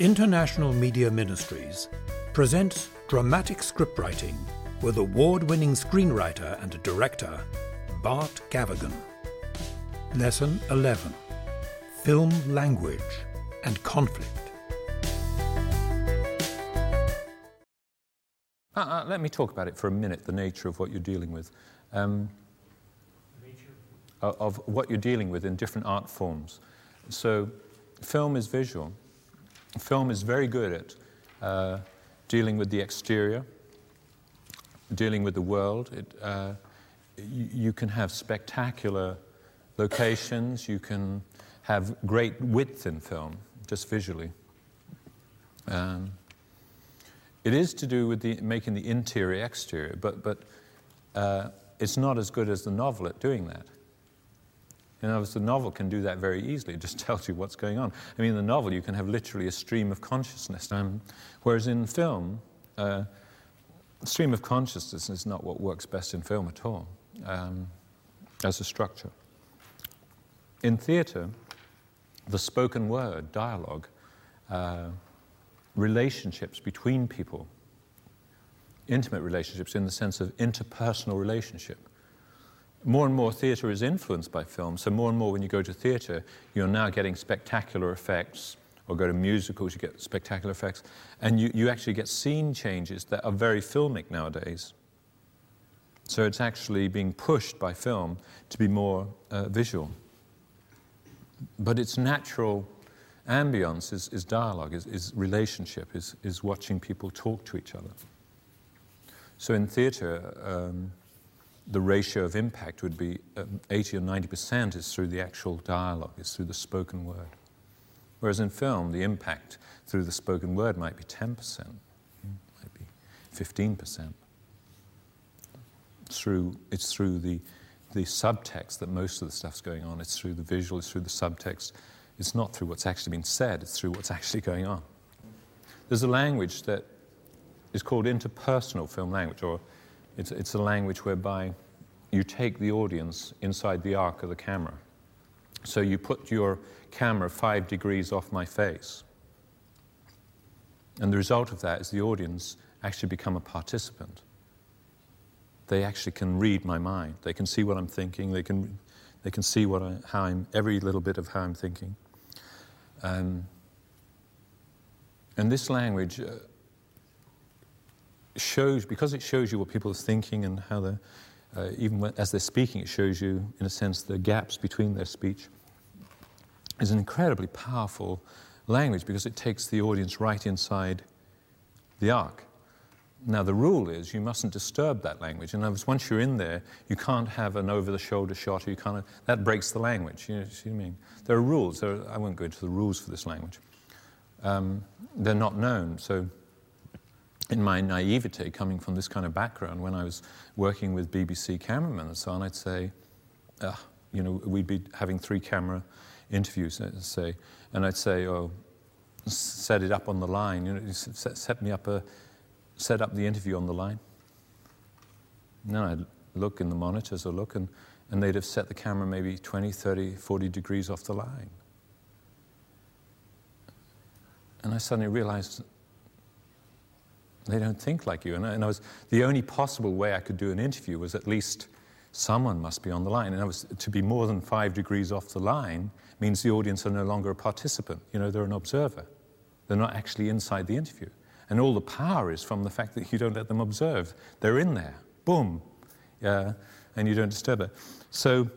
International Media Ministries presents dramatic scriptwriting with award winning screenwriter and director Bart Gavigan. Lesson 11 Film Language and Conflict. Uh, uh, let me talk about it for a minute the nature of what you're dealing with. Um, of what you're dealing with in different art forms. So, film is visual. Film is very good at uh, dealing with the exterior, dealing with the world. It, uh, you, you, can have spectacular locations, you can have great width in film, just visually. Um, it is to do with the, making the interior exterior, but, but uh, it's not as good as the novel at doing that. Other words, the novel can do that very easily. It just tells you what's going on. I mean, in the novel, you can have literally a stream of consciousness. Um, whereas in film, uh, stream of consciousness is not what works best in film at all um, as a structure. In theatre, the spoken word, dialogue, uh, relationships between people, intimate relationships in the sense of interpersonal relationship, more and more theatre is influenced by film. So more and more when you go to theatre, you're now getting spectacular effects, or go to musicals, you get spectacular effects, and you, you actually get scene changes that are very filmic nowadays. So it's actually being pushed by film to be more uh, visual. But its natural ambience is, is dialogue, is, is relationship, is, is watching people talk to each other. So in theatre, um, the ratio of impact would be um, 80 or 90% is through the actual dialogue, is through the spoken word. Whereas in film, the impact through the spoken word might be 10%, might be 15%. Through, it's through the, the subtext that most of the stuff's going on. It's through the visual, it's through the subtext. It's not through what's actually been said, it's through what's actually going on. There's a language that is called interpersonal film language, or it's, it's a language whereby you take the audience inside the arc of the camera. So you put your camera five degrees off my face. And the result of that is the audience actually become a participant. They actually can read my mind. They can see what I'm thinking. They can, they can see what I, how I'm, every little bit of how I'm thinking. Um, and this language uh, shows, because it shows you what people are thinking and how they're, uh, even when, as they're speaking, it shows you, in a sense, the gaps between their speech, is an incredibly powerful language because it takes the audience right inside the arc. Now, the rule is you mustn't disturb that language. Words, once you're in there, you can't have an over the shoulder shot, or you can't, that breaks the language. You know what I mean? There are rules. There are, I won't go into the rules for this language. Um, they're not known. So, in my naivete, coming from this kind of background, when I was working with BBC cameramen and so on, I'd say, uh, you know, we'd be having three camera interviews, uh, say, and I'd say, oh, set it up on the line, you know, set, set me up a, set up the interview on the line. And then I'd look in the monitors or look, and, and they'd have set the camera maybe 20, 30, 40 degrees off the line. And I suddenly realized they don't think like you. And I, and I was, the only possible way I could do an interview was at least someone must be on the line. And I was, to be more than five degrees off the line means the audience are no longer a participant. You know, they're an observer. They're not actually inside the interview. And all the power is from the fact that you don't let them observe. They're in there. Boom. Yeah, and you don't disturb it. So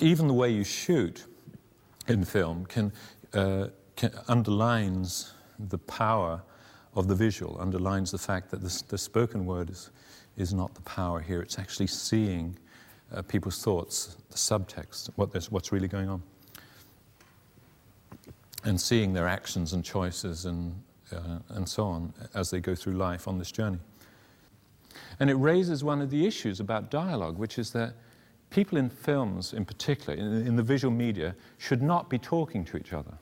even the way you shoot in film can, uh, can underlines the power of the visual underlines the fact that the, the spoken word is, is not the power here. It's actually seeing uh, people's thoughts, the subtext, what what's really going on. And seeing their actions and choices and, uh, and so on as they go through life on this journey. And it raises one of the issues about dialogue, which is that people in films, in particular, in, in the visual media, should not be talking to each other.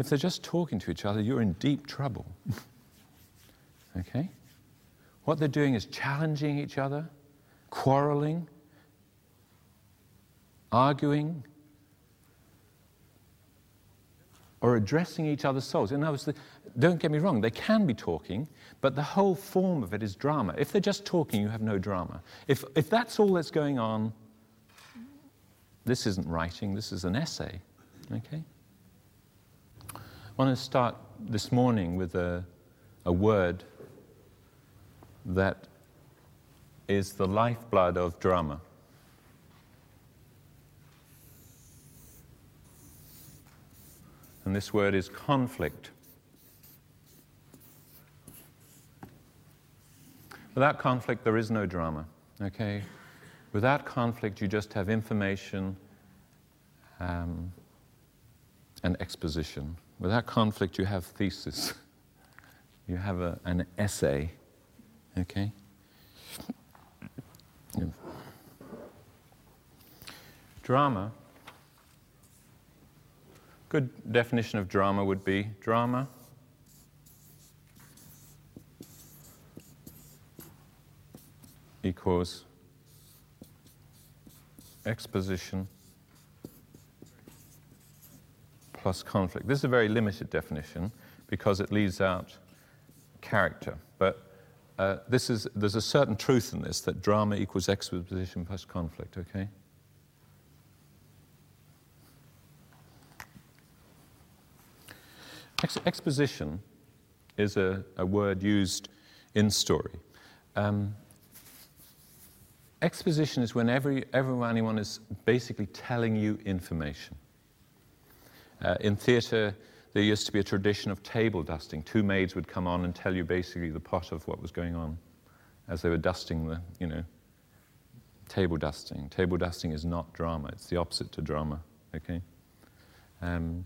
If they're just talking to each other, you're in deep trouble. okay? What they're doing is challenging each other, quarreling, arguing. or addressing each other's souls. In other words, don't get me wrong, they can be talking, but the whole form of it is drama. If they're just talking, you have no drama. If, if that's all that's going on, this isn't writing, this is an essay. Okay? Want to start this morning with a, a word that is the lifeblood of drama. And this word is conflict. Without conflict, there is no drama, okay? Without conflict, you just have information um, and exposition. Without conflict, you have thesis. You have a, an essay, okay? Drama. Good definition of drama would be drama equals exposition plus conflict. This is a very limited definition because it leaves out character. But uh, this is, there's a certain truth in this that drama equals exposition plus conflict, okay? Ex- exposition is a, a, word used in story. Um, exposition is when every, everyone, anyone is basically telling you information. Uh, in theatre, there used to be a tradition of table dusting. Two maids would come on and tell you basically the plot of what was going on as they were dusting the, you know, table dusting. Table dusting is not drama, it's the opposite to drama, okay? Um,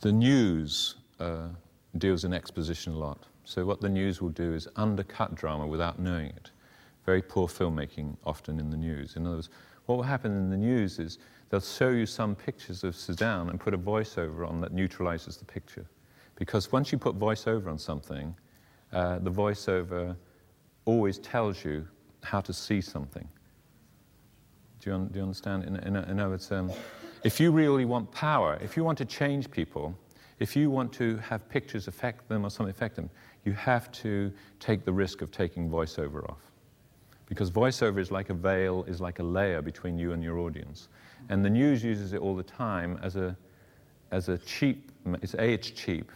the news uh, deals in exposition a lot. So, what the news will do is undercut drama without knowing it. Very poor filmmaking often in the news. In other words, what will happen in the news is they'll show you some pictures of Sudan and put a voiceover on that neutralizes the picture. Because once you put voiceover on something, uh, the voiceover always tells you how to see something. Do you, un- do you understand? In, in, in other words, um, if you really want power, if you want to change people, if you want to have pictures affect them or something affect them, you have to take the risk of taking voiceover off. Because voiceover is like a veil, is like a layer between you and your audience. And the news uses it all the time as a, as a cheap, it's A, it's cheap,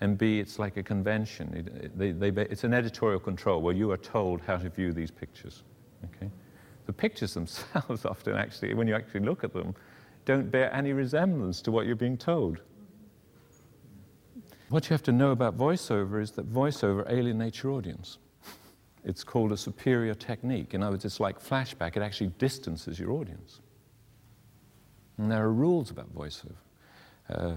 and B, it's like a convention. It, they, they, it's an editorial control where you are told how to view these pictures. Okay? The pictures themselves often actually, when you actually look at them, don't bear any resemblance to what you're being told. What you have to know about voiceover is that voiceover alienates your audience. It's called a superior technique. In other words, it's like flashback, it actually distances your audience. And there are rules about voiceover. Uh,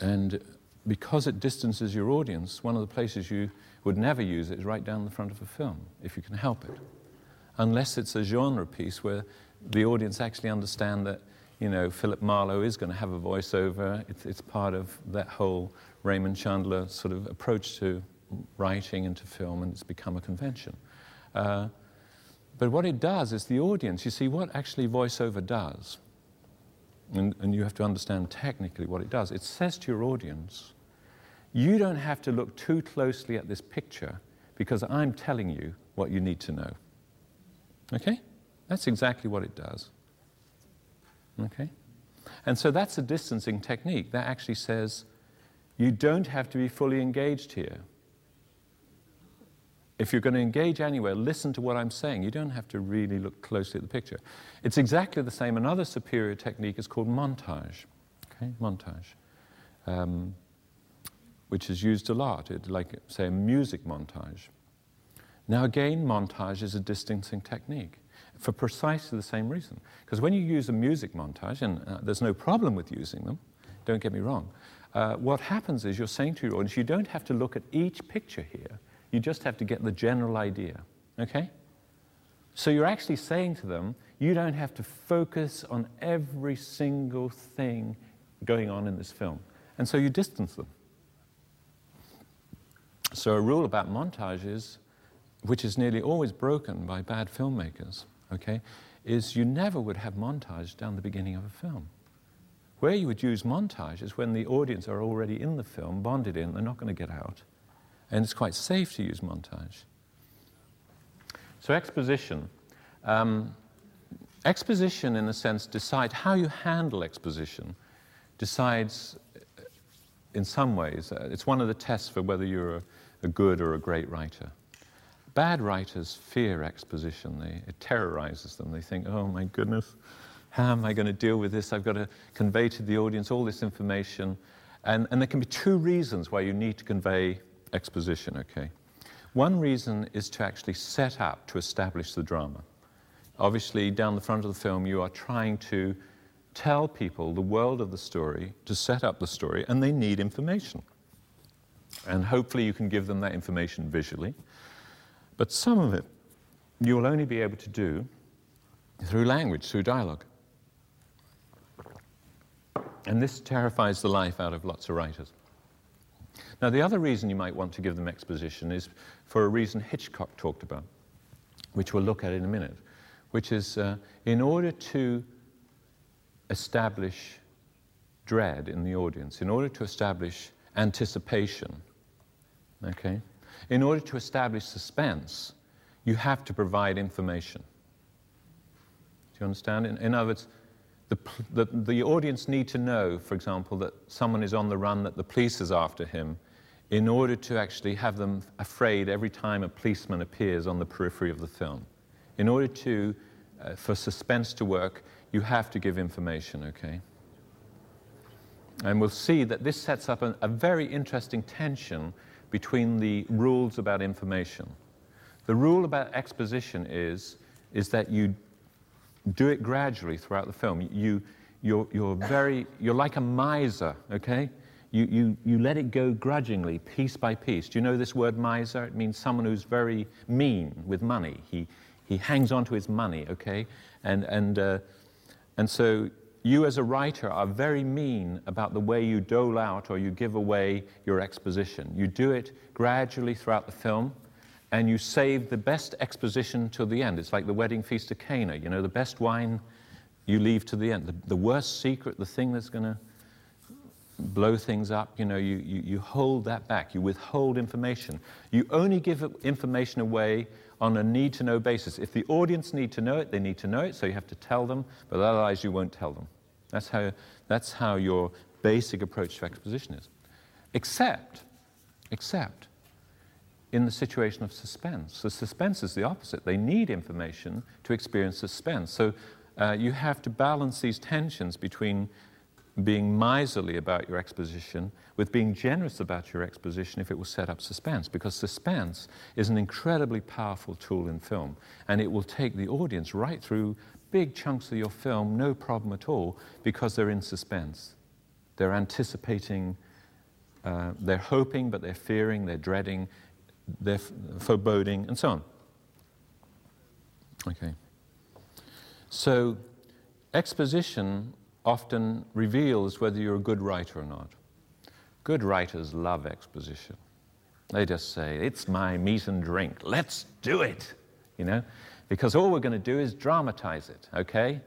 and because it distances your audience, one of the places you would never use it is right down the front of a film, if you can help it. Unless it's a genre piece where the audience actually understand that, you know, Philip Marlowe is going to have a voiceover. It's, it's part of that whole Raymond Chandler sort of approach to writing and to film, and it's become a convention. Uh, but what it does is the audience, you see, what actually voiceover does, and, and you have to understand technically what it does, it says to your audience, you don't have to look too closely at this picture because I'm telling you what you need to know. Okay? That's exactly what it does. Okay? And so that's a distancing technique. That actually says you don't have to be fully engaged here. If you're going to engage anywhere, listen to what I'm saying. You don't have to really look closely at the picture. It's exactly the same. Another superior technique is called montage. Okay, montage, um, which is used a lot. It, like, say, a music montage. Now, again, montage is a distancing technique for precisely the same reason. Because when you use a music montage, and uh, there's no problem with using them, don't get me wrong, uh, what happens is you're saying to your audience, you don't have to look at each picture here, you just have to get the general idea. Okay? So you're actually saying to them, you don't have to focus on every single thing going on in this film. And so you distance them. So a rule about montage is, which is nearly always broken by bad filmmakers, okay, is you never would have montage down the beginning of a film. Where you would use montage is when the audience are already in the film, bonded in, they're not going to get out. And it's quite safe to use montage. So, exposition. Um, exposition, in a sense, decides how you handle exposition, decides in some ways, uh, it's one of the tests for whether you're a, a, good or a great writer. Bad writers fear exposition. They, it terrorizes them. They think, oh my goodness, how am I going to deal with this? I've got to convey to the audience all this information. And, and there can be two reasons why you need to convey exposition, okay? One reason is to actually set up to establish the drama. Obviously, down the front of the film, you are trying to tell people the world of the story, to set up the story, and they need information. And hopefully, you can give them that information visually. But some of it you will only be able to do through language, through dialogue. And this terrifies the life out of lots of writers. Now, the other reason you might want to give them exposition is for a reason Hitchcock talked about, which we'll look at in a minute, which is uh, in order to establish dread in the audience, in order to establish anticipation, okay, in order to establish suspense, you have to provide information. Do you understand? In, in other words, the, the, audience need to know, for example, that someone is on the run, that the police is after him, in order to actually have them afraid every time a policeman appears on the periphery of the film. In order to, uh, for suspense to work, you have to give information, okay? And we'll see that this sets up a, a very interesting tension between the rules about information. The rule about exposition is, is that you do it gradually throughout the film. You, you're, you're, very, you're like a miser, okay? You, you, you let it go grudgingly, piece by piece. Do you know this word miser? It means someone who's very mean with money. He, he hangs on to his money, okay? And, and, uh, and so you as a writer are very mean about the way you dole out or you give away your exposition. You do it gradually throughout the film and you save the best exposition till the end. It's like the wedding feast of Cana. You know, the best wine you leave to the end. The, the worst secret, the thing that's going to blow things up, you know, you, you, you hold that back. You withhold information. You only give information away on a need to know basis. If the audience need to know it, they need to know it, so you have to tell them, but otherwise you won't tell them. That's how, that's how your basic approach to exposition is. Except, except, in the situation of suspense. The suspense is the opposite. They need information to experience suspense. So uh, you have to balance these tensions between being miserly about your exposition with being generous about your exposition if it will set up suspense, because suspense is an incredibly powerful tool in film, and it will take the audience right through big chunks of your film, no problem at all, because they're in suspense. They're anticipating, uh, they're hoping, but they're fearing, they're dreading, they're foreboding, and so on. Okay. So, exposition often reveals whether you're a good writer or not. Good writers love exposition. They just say, It's my meat and drink. Let's do it. You know? Because all we're going to do is dramatize it, okay?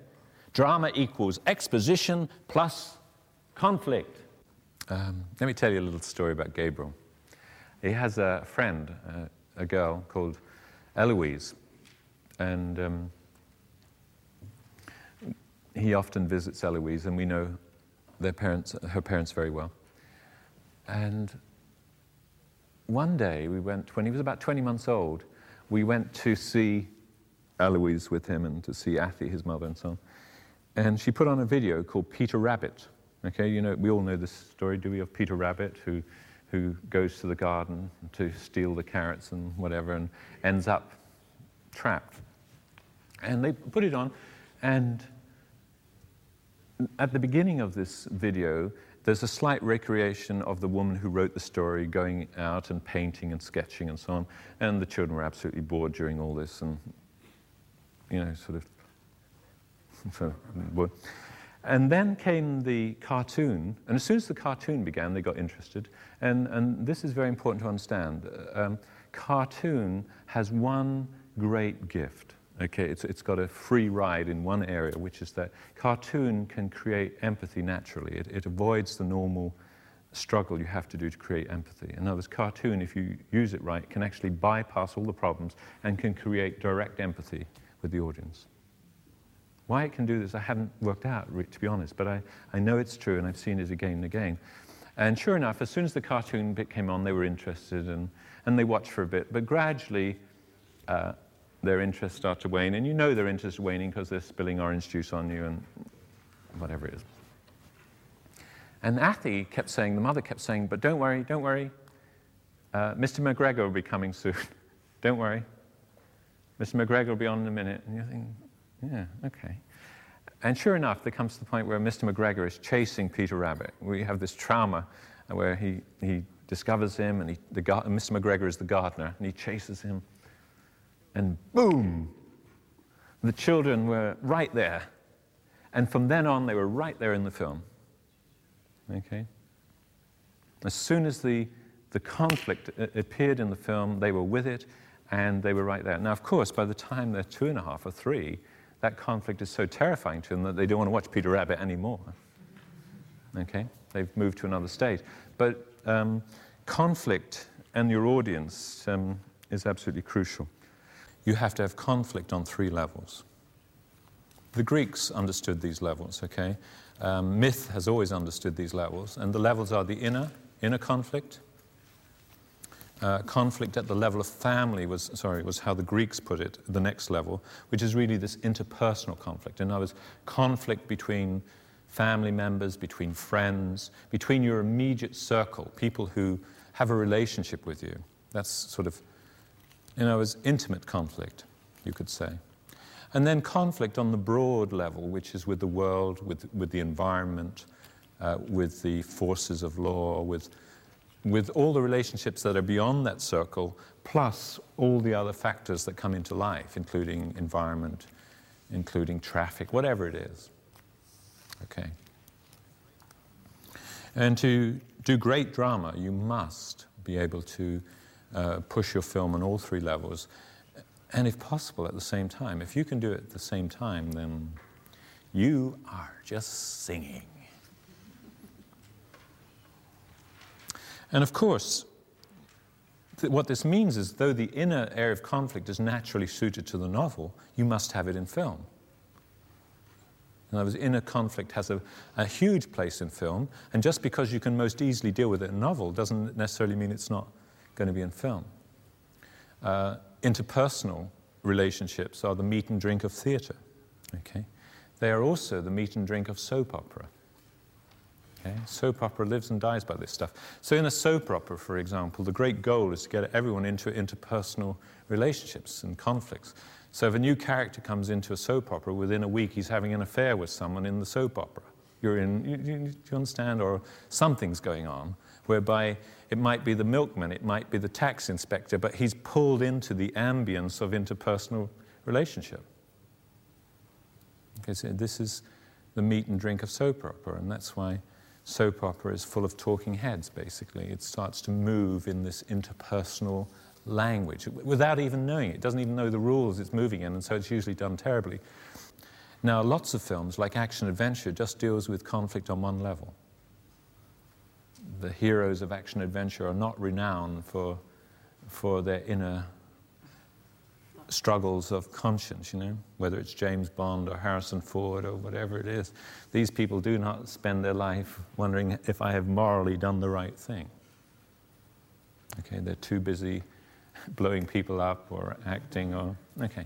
Drama equals exposition plus conflict. Um, let me tell you a little story about Gabriel. He has a friend, uh, a girl called Eloise, and um, he often visits Eloise, and we know their parents, her parents very well. And one day we went, when he was about 20 months old, we went to see Eloise with him and to see Athy, his mother, and so on. And she put on a video called Peter Rabbit. Okay, you know, we all know this story, do we, of Peter Rabbit who who goes to the garden to steal the carrots and whatever and ends up trapped. And they put it on, and at the beginning of this video, there's a slight recreation of the woman who wrote the story going out and painting and sketching and so on. And the children were absolutely bored during all this and, you know, sort of. So, and then came the cartoon, and as soon as the cartoon began, they got interested. And, and this is very important to understand. Um, cartoon has one great gift, Okay, it's, it's got a free ride in one area, which is that cartoon can create empathy naturally. It, it avoids the normal struggle you have to do to create empathy. In other words, cartoon, if you use it right, can actually bypass all the problems and can create direct empathy with the audience. Why it can do this, I haven't worked out, to be honest, but I, I know it's true and I've seen it again and again. And sure enough, as soon as the cartoon bit came on, they were interested and, and they watched for a bit. But gradually, uh, their interest started to wane. And you know their interest is waning because they're spilling orange juice on you and whatever it is. And Athy kept saying, the mother kept saying, but don't worry, don't worry. Uh, Mr. McGregor will be coming soon. don't worry. Mr. McGregor will be on in a minute. And you think, yeah, okay. And sure enough, there comes to the point where Mr. McGregor is chasing Peter Rabbit. We have this trauma where he, he discovers him, and he, the, Mr. McGregor is the gardener, and he chases him. And boom! The children were right there. And from then on, they were right there in the film. Okay? As soon as the, the conflict appeared in the film, they were with it, and they were right there. Now, of course, by the time they're two and a half or three, that conflict is so terrifying to them that they don't want to watch Peter Rabbit anymore. Okay? They've moved to another state. But um, conflict and your audience um, is absolutely crucial. You have to have conflict on three levels. The Greeks understood these levels, okay? Um, myth has always understood these levels, and the levels are the inner, inner conflict, uh, conflict at the level of family was, sorry, was how the Greeks put it, the next level, which is really this interpersonal conflict. In other words, conflict between family members, between friends, between your immediate circle, people who have a relationship with you. That's sort of, you know, as intimate conflict, you could say. And then conflict on the broad level, which is with the world, with, with the environment, uh, with the forces of law, with with all the relationships that are beyond that circle, plus all the other factors that come into life, including environment, including traffic, whatever it is. Okay. And to do great drama, you must be able to uh, push your film on all three levels, and if possible, at the same time. If you can do it at the same time, then you are just singing. And of course, th- what this means is though the inner area of conflict is naturally suited to the novel, you must have it in film. In other words, inner conflict has a, a huge place in film, and just because you can most easily deal with it in novel doesn't necessarily mean it's not going to be in film. Uh, interpersonal relationships are the meat and drink of theatre. Okay? They are also the meat and drink of soap opera. Okay? Soap opera lives and dies by this stuff. So, in a soap opera, for example, the great goal is to get everyone into interpersonal relationships and conflicts. So, if a new character comes into a soap opera, within a week he's having an affair with someone in the soap opera. You're in, you, you, you understand? Or something's going on whereby it might be the milkman, it might be the tax inspector, but he's pulled into the ambience of interpersonal relationship. Okay, so this is the meat and drink of soap opera, and that's why soap opera is full of talking heads, basically. It starts to move in this interpersonal language without even knowing it. It doesn't even know the rules it's moving in, and so it's usually done terribly. Now, lots of films, like action adventure, just deals with conflict on one level. The heroes of action adventure are not renowned for, for their inner struggles of conscience, you know, whether it's James Bond or Harrison Ford or whatever it is. These people do not spend their life wondering if I have morally done the right thing. Okay, they're too busy blowing people up or acting or, okay.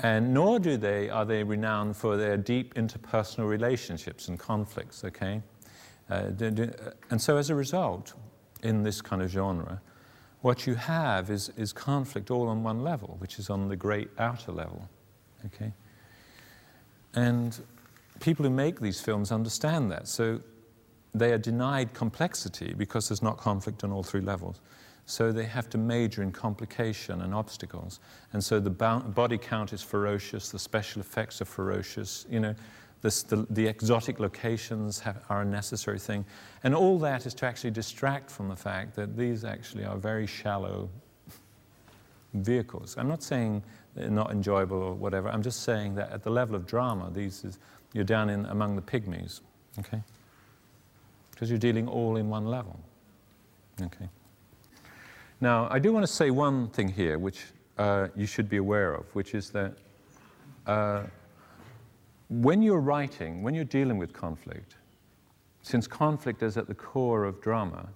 And nor do they, are they renowned for their deep interpersonal relationships and conflicts, okay? Uh, and so as a result, in this kind of genre, what you have is, is conflict all on one level, which is on the great outer level. Okay? And people who make these films understand that. So they are denied complexity because there's not conflict on all three levels. So they have to major in complication and obstacles. And so the body count is ferocious, the special effects are ferocious. You know, this, the, the, exotic locations have, are a necessary thing. And all that is to actually distract from the fact that these actually are very shallow vehicles. I'm not saying they're not enjoyable or whatever. I'm just saying that at the level of drama, these is, you're down in among the pygmies, okay? Because you're dealing all in one level, okay? Now, I do want to say one thing here, which uh, you should be aware of, which is that uh, when you're writing, when you're dealing with conflict, since conflict is at the core of drama,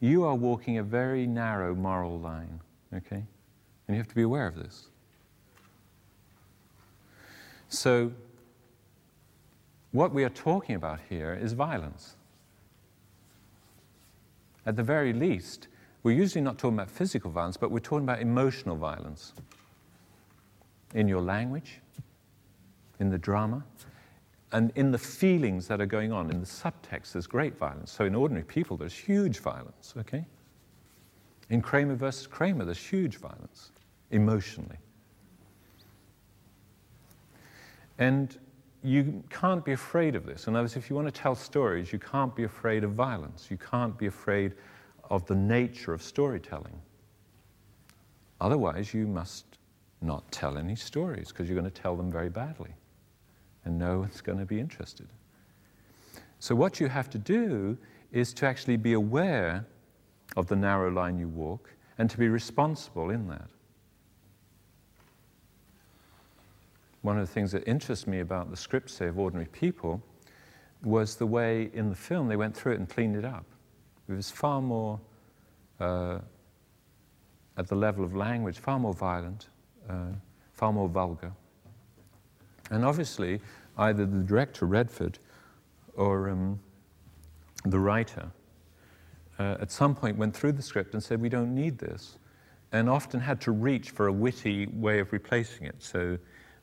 you are walking a very narrow moral line, okay? And you have to be aware of this. So, what we are talking about here is violence. At the very least, we're usually not talking about physical violence, but we're talking about emotional violence. In your language, in the drama, and in the feelings that are going on. In the subtext, there's great violence. So in ordinary people, there's huge violence, okay? In Kramer versus Kramer, there's huge violence, emotionally. And you can't be afraid of this. In other words, if you want to tell stories, you can't be afraid of violence. You can't be afraid of the nature of storytelling. Otherwise, you must not tell any stories because you're going to tell them very badly and no one's going to be interested. So, what you have to do is to actually be aware of the narrow line you walk and to be responsible in that. One of the things that interests me about the script, say, of Ordinary People was the way in the film they went through it and cleaned it up. It was far more, uh, at the level of language, far more violent, uh, far more vulgar. And obviously, either the director, Redford, or um, the writer, uh, at some point went through the script and said, We don't need this, and often had to reach for a witty way of replacing it. So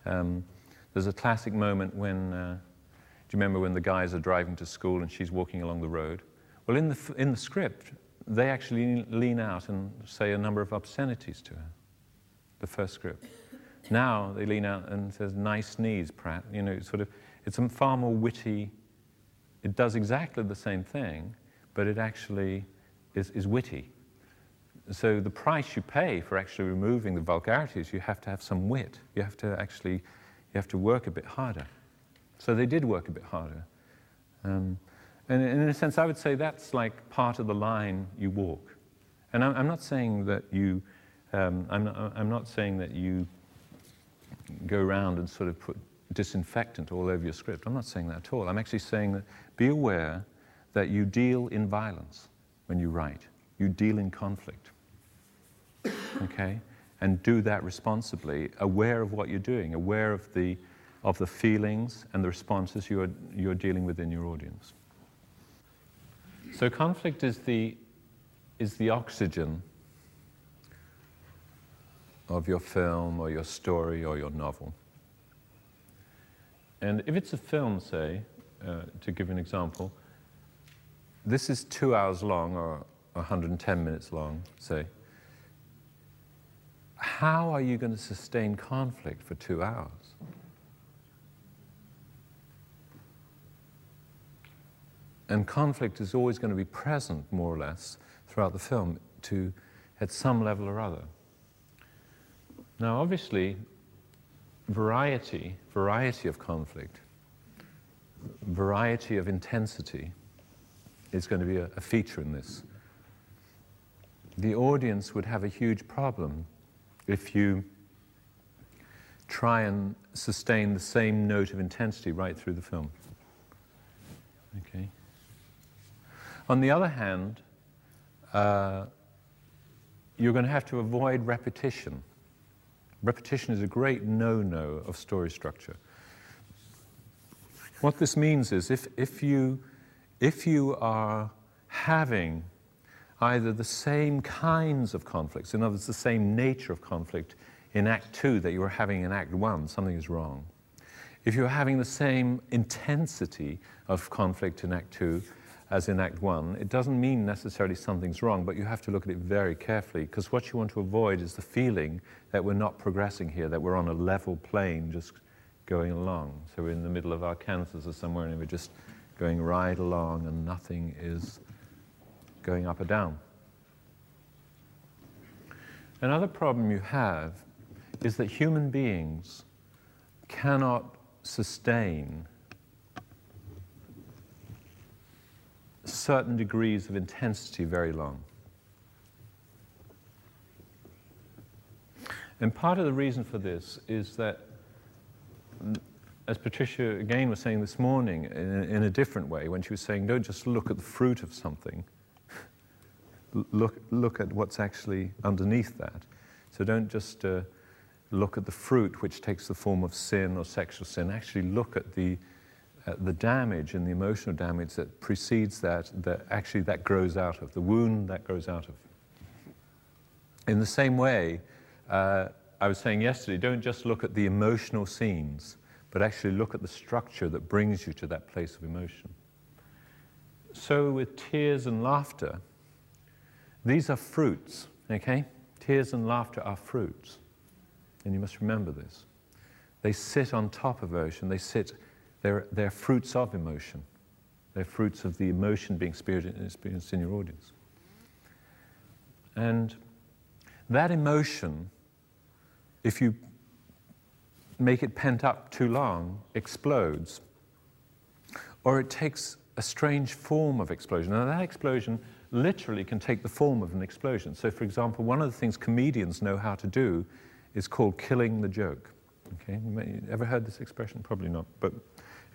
um, there's a classic moment when, uh, do you remember when the guys are driving to school and she's walking along the road? Well, in the, in the script, they actually lean out and say a number of obscenities to her, the first script. Now they lean out and says, "Nice knees, Pratt." You know, sort of, it's a far more witty. It does exactly the same thing, but it actually is, is witty. So the price you pay for actually removing the vulgarities, you have to have some wit. You have to actually, you have to work a bit harder. So they did work a bit harder. Um, and in a sense, I would say that's like part of the line you walk. And I'm, I'm not saying that you, um, I'm, not, I'm not saying that you go around and sort of put disinfectant all over your script. I'm not saying that at all. I'm actually saying that be aware that you deal in violence when you write, you deal in conflict. Okay? And do that responsibly, aware of what you're doing, aware of the, of the feelings and the responses you're, you're dealing with in your audience. So, conflict is the, is the oxygen of your film or your story or your novel. And if it's a film, say, uh, to give an example, this is two hours long or 110 minutes long, say. How are you going to sustain conflict for two hours? And conflict is always going to be present, more or less, throughout the film to, at some level or other. Now, obviously, variety, variety of conflict, variety of intensity is going to be a, a feature in this. The audience would have a huge problem if you try and sustain the same note of intensity right through the film. Okay. On the other hand, uh, you're going to have to avoid repetition. Repetition is a great no no of story structure. What this means is if, if, you, if you are having either the same kinds of conflicts, in other words, the same nature of conflict in Act Two that you were having in Act One, something is wrong. If you're having the same intensity of conflict in Act Two as in Act One, it doesn't mean necessarily something's wrong, but you have to look at it very carefully because what you want to avoid is the feeling that we're not progressing here, that we're on a level plane just going along. So we're in the middle of Arkansas or somewhere and we're just going right along and nothing is going up or down. Another problem you have is that human beings cannot sustain certain degrees of intensity very long. And part of the reason for this is that, as Patricia again was saying this morning in, in a different way, when she was saying, don't just look at the fruit of something, look, look at what's actually underneath that. So don't just uh, look at the fruit, which takes the form of sin or sexual sin. Actually, look at the, uh, the damage and the emotional damage that precedes that, that actually that grows out of, the wound that grows out of. In the same way, uh, I was saying yesterday, don't just look at the emotional scenes, but actually look at the structure that brings you to that place of emotion. So, with tears and laughter, these are fruits, okay? Tears and laughter are fruits. And you must remember this. They sit on top of emotion, they sit, they're, they're fruits of emotion. They're fruits of the emotion being experienced in your audience. And that emotion, if you make it pent up too long, explodes. Or it takes a strange form of explosion. Now, that explosion literally can take the form of an explosion. So, for example, one of the things comedians know how to do is called killing the joke. Okay, you ever heard this expression? Probably not, but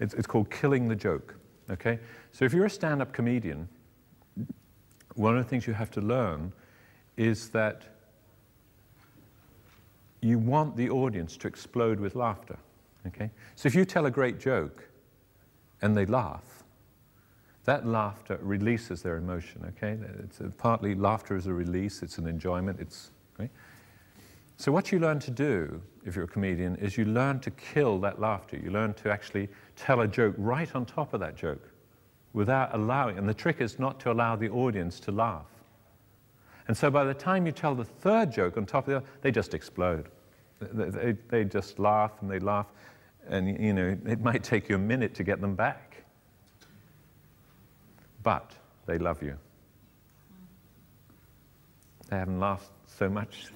it's, it's called killing the joke. Okay, so if you're a stand-up comedian, one of the things you have to learn is that you want the audience to explode with laughter. Okay, so if you tell a great joke and they laugh, that laughter releases their emotion, okay? It's a, partly laughter is a release, it's an enjoyment, it's, right? So what you learn to do, if you're a comedian, is you learn to kill that laughter. You learn to actually tell a joke right on top of that joke without allowing, and the trick is not to allow the audience to laugh. And so by the time you tell the third joke on top of the other, they just explode. They, they, they just laugh and they laugh, and you know, it might take you a minute to get them back but they love you. They haven't laughed so much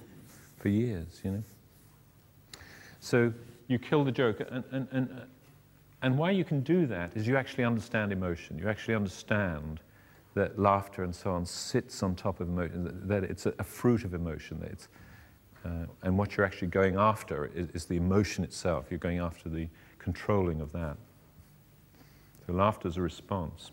for years, you know. So you kill the joke, and, and, and, and why you can do that is you actually understand emotion. You actually understand that laughter and so on sits on top of emotion, that it's a, fruit of emotion. That it's, uh, and what you're actually going after is, is, the emotion itself. You're going after the controlling of that. So laughter is a response.